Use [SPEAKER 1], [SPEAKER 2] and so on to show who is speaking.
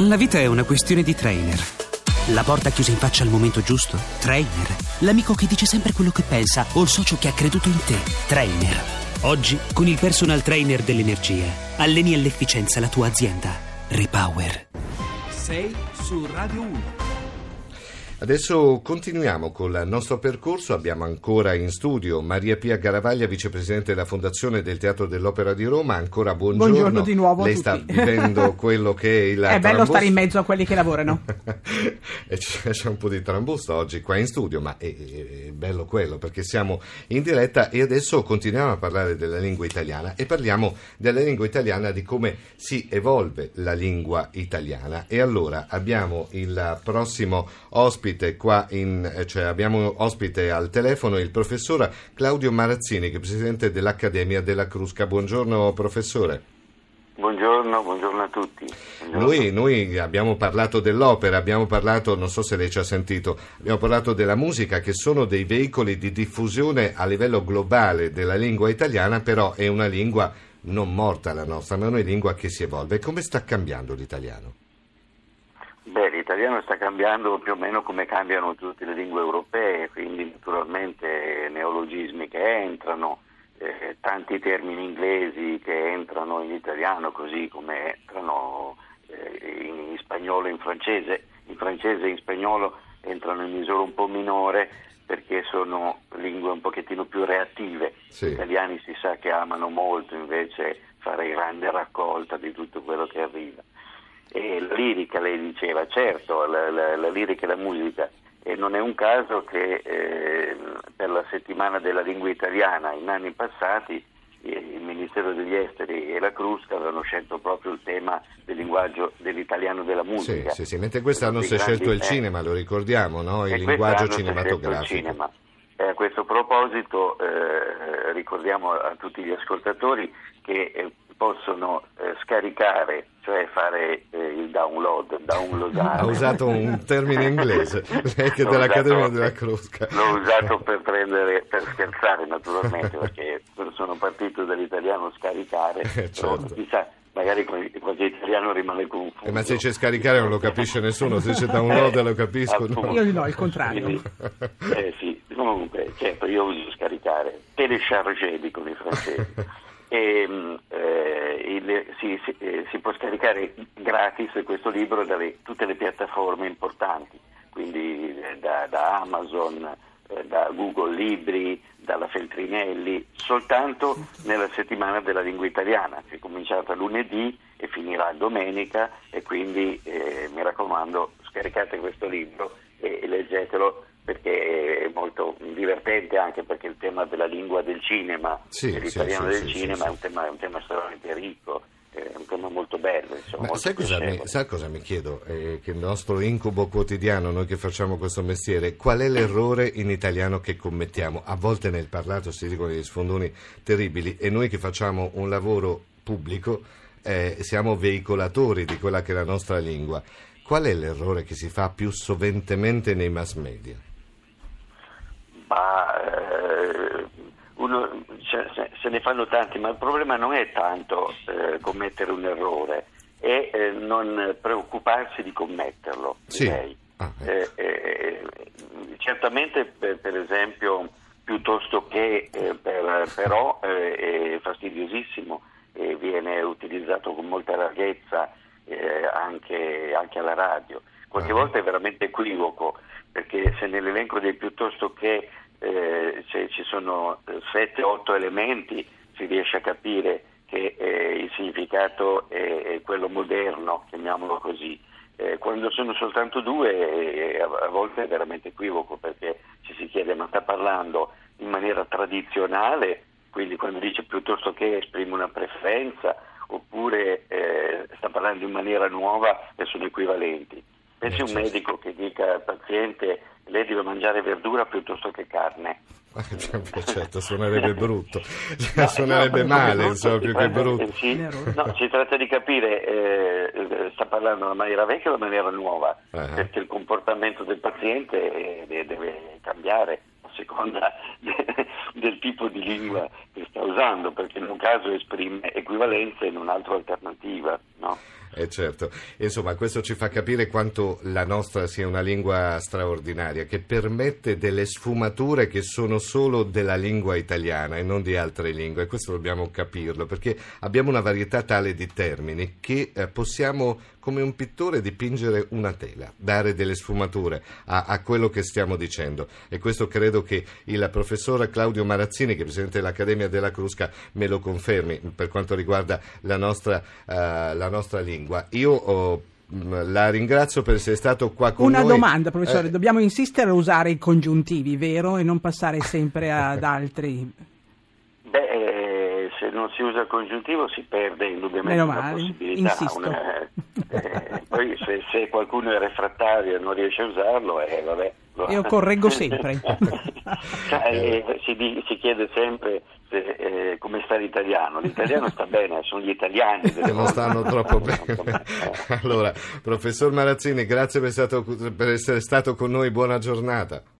[SPEAKER 1] La vita è una questione di trainer. La porta chiusa in faccia al momento giusto? Trainer. L'amico che dice sempre quello che pensa o il socio che ha creduto in te? Trainer. Oggi, con il personal trainer dell'energia, alleni all'efficienza la tua azienda. Repower.
[SPEAKER 2] Sei su Radio 1.
[SPEAKER 3] Adesso continuiamo con il nostro percorso. Abbiamo ancora in studio Maria Pia Garavaglia, vicepresidente della Fondazione del Teatro dell'Opera di Roma. Ancora buongiorno.
[SPEAKER 4] Buongiorno di nuovo.
[SPEAKER 3] Lei sta vivendo quello che è il.
[SPEAKER 4] È bello
[SPEAKER 3] trambusto.
[SPEAKER 4] stare in mezzo a quelli che lavorano.
[SPEAKER 3] e c'è, un po' di trambusto oggi qua in studio, ma è- è bello quello perché siamo in diretta e adesso continuiamo a parlare della lingua italiana e parliamo della lingua italiana, di come si evolve la lingua italiana. E allora abbiamo il prossimo ospite qua in, eh, cioè abbiamo ospite al telefono il professor Claudio Marazzini, che è presidente dell'Accademia della Crusca. Buongiorno professore.
[SPEAKER 5] Buongiorno, buongiorno a tutti. Buongiorno.
[SPEAKER 3] Noi, noi abbiamo parlato dell'opera, abbiamo parlato, non so se lei ci ha sentito, abbiamo parlato della musica che sono dei veicoli di diffusione a livello globale della lingua italiana, però è una lingua non morta la nostra, ma è una lingua che si evolve. Come sta cambiando l'italiano?
[SPEAKER 5] Beh, l'italiano sta cambiando più o meno come cambiano tutte le lingue europee, quindi naturalmente neologismi che entrano, eh, tanti termini inglesi che entrano in italiano così come entrano eh, in, in spagnolo e in francese. In francese e in spagnolo entrano in misura un po' minore perché sono lingue un pochettino più reattive.
[SPEAKER 3] Sì.
[SPEAKER 5] Gli italiani si sa che amano molto invece fare grande raccolta di tutto quello che arriva. E la lirica, lei diceva, certo, la, la- la lirica e la musica. E non è un caso che eh, per la settimana della lingua italiana in anni passati eh, il Ministero degli Esteri e la Crusca avevano scelto proprio il tema del linguaggio dell'italiano della
[SPEAKER 3] Sì,
[SPEAKER 5] musica.
[SPEAKER 3] sì, sì, mentre quest'anno si è scelto il
[SPEAKER 5] eh,
[SPEAKER 3] cinema, lo ricordiamo, no? il linguaggio cinematografico.
[SPEAKER 5] cinema. E a questo proposito eh, ricordiamo a tutti gli ascoltatori che eh, possono eh, scaricare, cioè fare eh, il download, downloadare.
[SPEAKER 3] Ha usato un termine inglese, lei che dell'Accademia
[SPEAKER 5] usato-
[SPEAKER 3] della Crusca.
[SPEAKER 5] L'ho usato per prendere, per scherzare naturalmente, perché sono partito dall'italiano scaricare,
[SPEAKER 3] Eh, certo.
[SPEAKER 5] però chissà, magari qualche italiano rimane confuso.
[SPEAKER 3] Eh, ma se c'è scaricare non lo capisce nessuno, se c'è download lo capiscono.
[SPEAKER 5] Appunto.
[SPEAKER 4] Io no, il contrario.
[SPEAKER 5] Quindi, eh sì, comunque, certo, io uso scaricare, telecharger dicono i francesi. E, il- si, si- eh, si può scaricare gratis questo libro dalle tutte le piattaforme importanti, quindi eh, da, da Amazon, eh, da Google Libri, dalla Feltrinelli, soltanto nella settimana della lingua italiana, che è cominciata lunedì e finirà domenica e quindi eh, mi raccomando scaricate questo libro e leggetelo perché è molto divertente anche perché il tema della lingua del cinema,
[SPEAKER 3] Sì,
[SPEAKER 5] dell'italiano
[SPEAKER 3] sì,
[SPEAKER 5] del
[SPEAKER 3] sì,
[SPEAKER 5] cinema è, un tema, è un tema estremamente ricco, è un tema molto bello. Insomma,
[SPEAKER 3] Ma
[SPEAKER 5] molto
[SPEAKER 3] sai cosa, mi, sai cosa mi chiedo? Eh, che il nostro incubo quotidiano, noi che facciamo questo mestiere, qual è l'errore in italiano che commettiamo? A volte nel parlato si dicono degli sfondoni terribili e noi che facciamo un lavoro pubblico eh, siamo veicolatori di quella che è la nostra lingua. Qual è l'errore che si fa più soventemente nei mass media?
[SPEAKER 5] Ma eh, uno, se, se ne fanno tanti, ma il problema non è tanto eh, commettere un errore, è eh, non preoccuparsi di commetterlo.
[SPEAKER 3] Sì. Ah, ecco.
[SPEAKER 5] Eh, eh, certamente, per, per esempio, piuttosto che eh, per- però è fastidiosissimo e viene utilizzato con molta larghezza eh, anche, anche alla radio. Qualche
[SPEAKER 3] Ah.
[SPEAKER 5] volta è veramente equivoco, perché se nell'elenco dei piuttosto che eh, se ci sono 7-8 elementi si riesce a capire che eh, il significato è, è quello moderno, chiamiamolo così. Eh, quando sono soltanto due eh, a, a volte è veramente equivoco perché ci si chiede ma sta parlando in maniera tradizionale, quindi quando dice piuttosto che esprime una preferenza oppure eh, sta parlando in maniera nuova e sono equivalenti. Pensi
[SPEAKER 3] Eh,
[SPEAKER 5] un
[SPEAKER 3] certo.
[SPEAKER 5] medico che dica al paziente lei deve mangiare verdura piuttosto che carne.
[SPEAKER 3] certo, suonerebbe brutto,
[SPEAKER 5] No,
[SPEAKER 3] suonerebbe
[SPEAKER 5] no,
[SPEAKER 3] male,
[SPEAKER 5] brutto,
[SPEAKER 3] insomma, più
[SPEAKER 5] si
[SPEAKER 3] che
[SPEAKER 5] tratta-
[SPEAKER 3] brutto.
[SPEAKER 5] eh, sì,
[SPEAKER 4] Nervoso.
[SPEAKER 5] no, si tratta di capire, eh, eh, sta parlando in una maniera vecchia o in una maniera nuova,
[SPEAKER 3] Eh.
[SPEAKER 5] perché il comportamento del paziente eh, deve cambiare a seconda de- del tipo di lingua che sta usando, perché in un caso esprime equivalenza in un altro alternativa. No?
[SPEAKER 3] Eh certo, insomma questo ci fa capire quanto la nostra sia una lingua straordinaria, che permette delle sfumature che sono solo della lingua italiana e non di altre lingue, questo dobbiamo capirlo, perché abbiamo una varietà tale di termini che eh, possiamo come un pittore dipingere una tela, dare delle sfumature a, a, quello che stiamo dicendo e questo credo che il professor Claudio Marazzini, che è presidente dell'Accademia della Crusca, me lo confermi per quanto riguarda la nostra, uh, la nostra lingua. Io ho la ringrazio per essere stato qua con
[SPEAKER 4] Una
[SPEAKER 3] noi.
[SPEAKER 4] Una domanda, professore, eh. dobbiamo insistere a usare i congiuntivi, vero? E non passare sempre ad altri.
[SPEAKER 5] Se non si usa il congiuntivo si perde indubbiamente la possibilità. Una, eh, poi se, se, qualcuno è refrattario e non riesce a usarlo, eh, vabbè.
[SPEAKER 4] Io correggo sempre.
[SPEAKER 5] eh, si, si, chiede sempre se, eh, come sta l'italiano. L'italiano sta bene, sono gli italiani
[SPEAKER 3] che non stanno troppo bene. allora, professor Marazzini, grazie per, stato, per essere stato con noi, buona giornata.